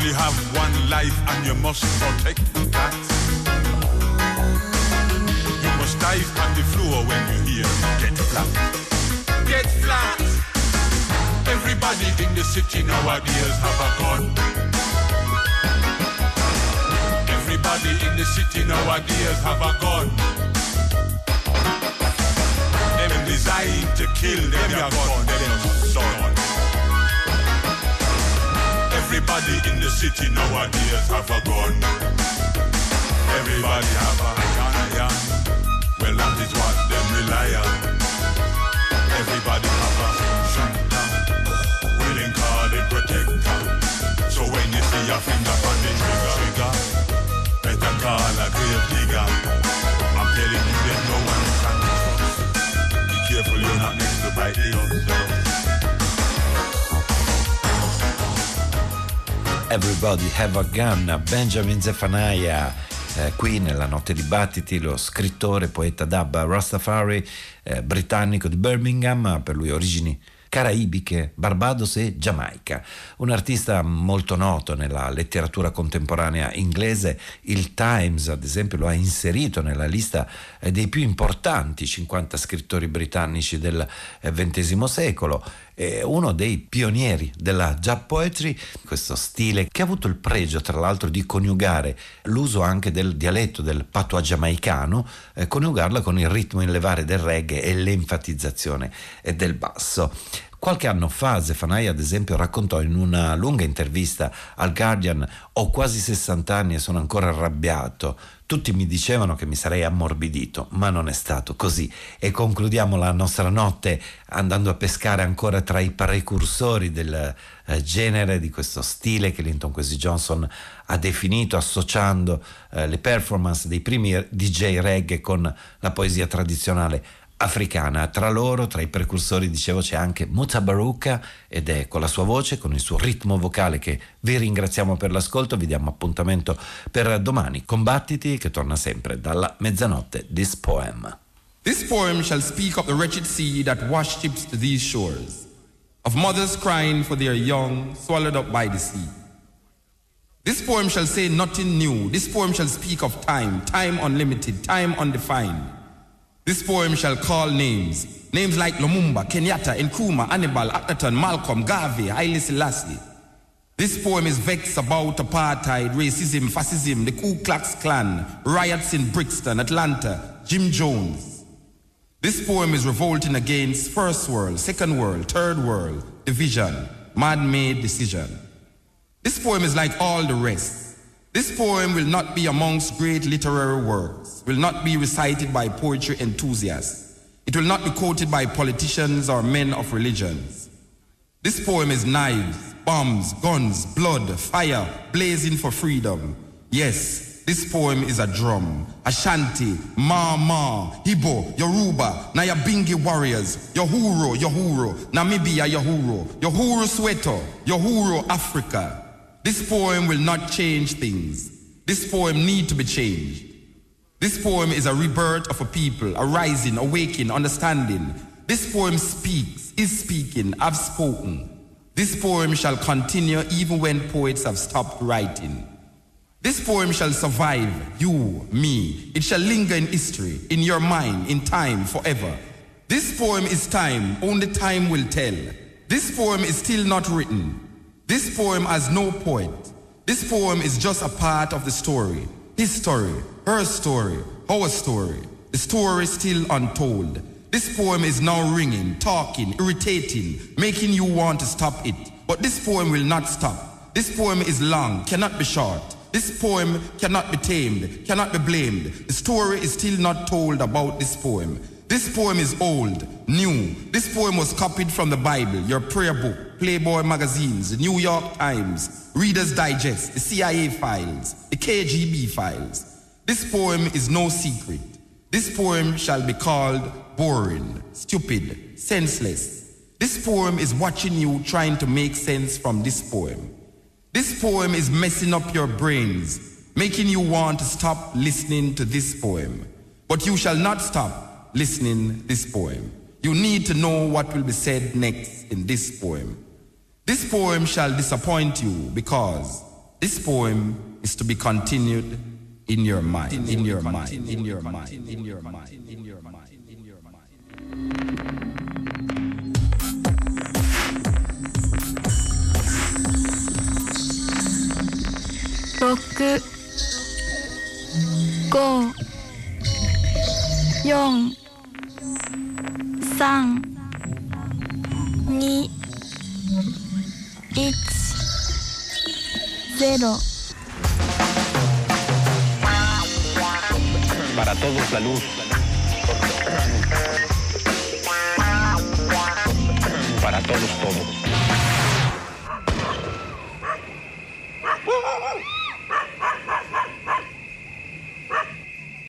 Speaker 15: You only have one life and you must protect that. You must dive on the floor when you hear get flat. Get flat. Everybody in the city nowadays have a gun. Everybody in the city nowadays have a gun. Them designed to kill them your gun, them son. Everybody in the city nowadays have a gun. Everybody have a gun, yeah. Well, that is what them rely on. Everybody have a. We didn't call it protector. So when you see your finger on the trigger, trigger better call a grave digger. I'm telling you, there's no one you can. Be careful, you're not next to bite the
Speaker 2: Everybody Have a Gun, Benjamin Zephaniah, eh, qui nella notte di battiti, lo scrittore, poeta dub Rastafari, eh, britannico di Birmingham, per lui origini caraibiche, Barbados e Giamaica. Un artista molto noto nella letteratura contemporanea inglese, il Times ad esempio lo ha inserito nella lista eh, dei più importanti 50 scrittori britannici del XX secolo è uno dei pionieri della Jab Poetry, questo stile che ha avuto il pregio tra l'altro di coniugare l'uso anche del dialetto del patois giamaicano, eh, coniugarla con il ritmo in levare del reggae e l'enfatizzazione del basso. Qualche anno fa Zefanai ad esempio raccontò in una lunga intervista al Guardian ho quasi 60 anni e sono ancora arrabbiato. Tutti mi dicevano che mi sarei ammorbidito, ma non è stato così. E concludiamo la nostra notte andando a pescare ancora tra i precursori del eh, genere, di questo stile che Linton Quincy Johnson ha definito associando eh, le performance dei primi DJ reggae con la poesia tradizionale africana. Tra loro, tra i precursori, dicevo, c'è anche Mutabaruka ed è con la sua voce, con il suo ritmo vocale che vi ringraziamo per l'ascolto, vi diamo appuntamento per domani. Combattiti che torna sempre dalla mezzanotte. This poem.
Speaker 16: This poem shall speak of the wretched sea that washed ships to these shores, of mothers crying for their young swallowed up by the sea. This poem shall say nothing new. This poem shall speak of time, time unlimited, time undefined. This poem shall call names, names like Lumumba, Kenyatta, Nkrumah, Hannibal, Akhenaton, Malcolm, Garvey, Haile Selassie. This poem is vexed about apartheid, racism, fascism, the Ku Klux Klan, riots in Brixton, Atlanta, Jim Jones. This poem is revolting against first world, second world, third world, division, man-made decision. This poem is like all the rest. This poem will not be amongst great literary works, will not be recited by poetry enthusiasts. It will not be quoted by politicians or men of religions. This poem is knives, bombs, guns, blood, fire, blazing for freedom. Yes, this poem is a drum. Ashanti, Mau Mau, Ibo, Yoruba, Nyabingi warriors, Yohuro, Yohuro, Namibia, Yohuro, Yohuro Soweto, Yohuro Africa. This poem will not change things. This poem need to be changed. This poem is a rebirth of a people, a rising, awakening, understanding. This poem speaks, is speaking, have spoken. This poem shall continue even when poets have stopped writing. This poem shall survive you, me. It shall linger in history, in your mind, in time, forever. This poem is time, only time will tell. This poem is still not written. This poem has no point. This poem is just a part of the story. His story, her story, our story. The story still untold. This poem is now ringing, talking, irritating, making you want to stop it. But this poem will not stop. This poem is long, cannot be short. This poem cannot be tamed, cannot be blamed. The story is still not told about this poem. This poem is old, new. This poem was copied from the Bible, your prayer book, Playboy magazines, the New York Times, Reader's Digest, the CIA files, the KGB files. This poem is no secret. This poem shall be called boring, stupid, senseless. This poem is watching you trying to make sense from this poem. This poem is messing up your brains, making you want to stop listening to this poem. But you shall not stop listening this poem. You need to know what will be said next in this poem. This poem shall disappoint you because this poem is to be continued in your mind, in your mind, in your mind, in your mind, in your mind, in your
Speaker 17: mind. Roku Go Young 三、二、一、ゼロ。
Speaker 18: Para todos la luz. Para todos todo.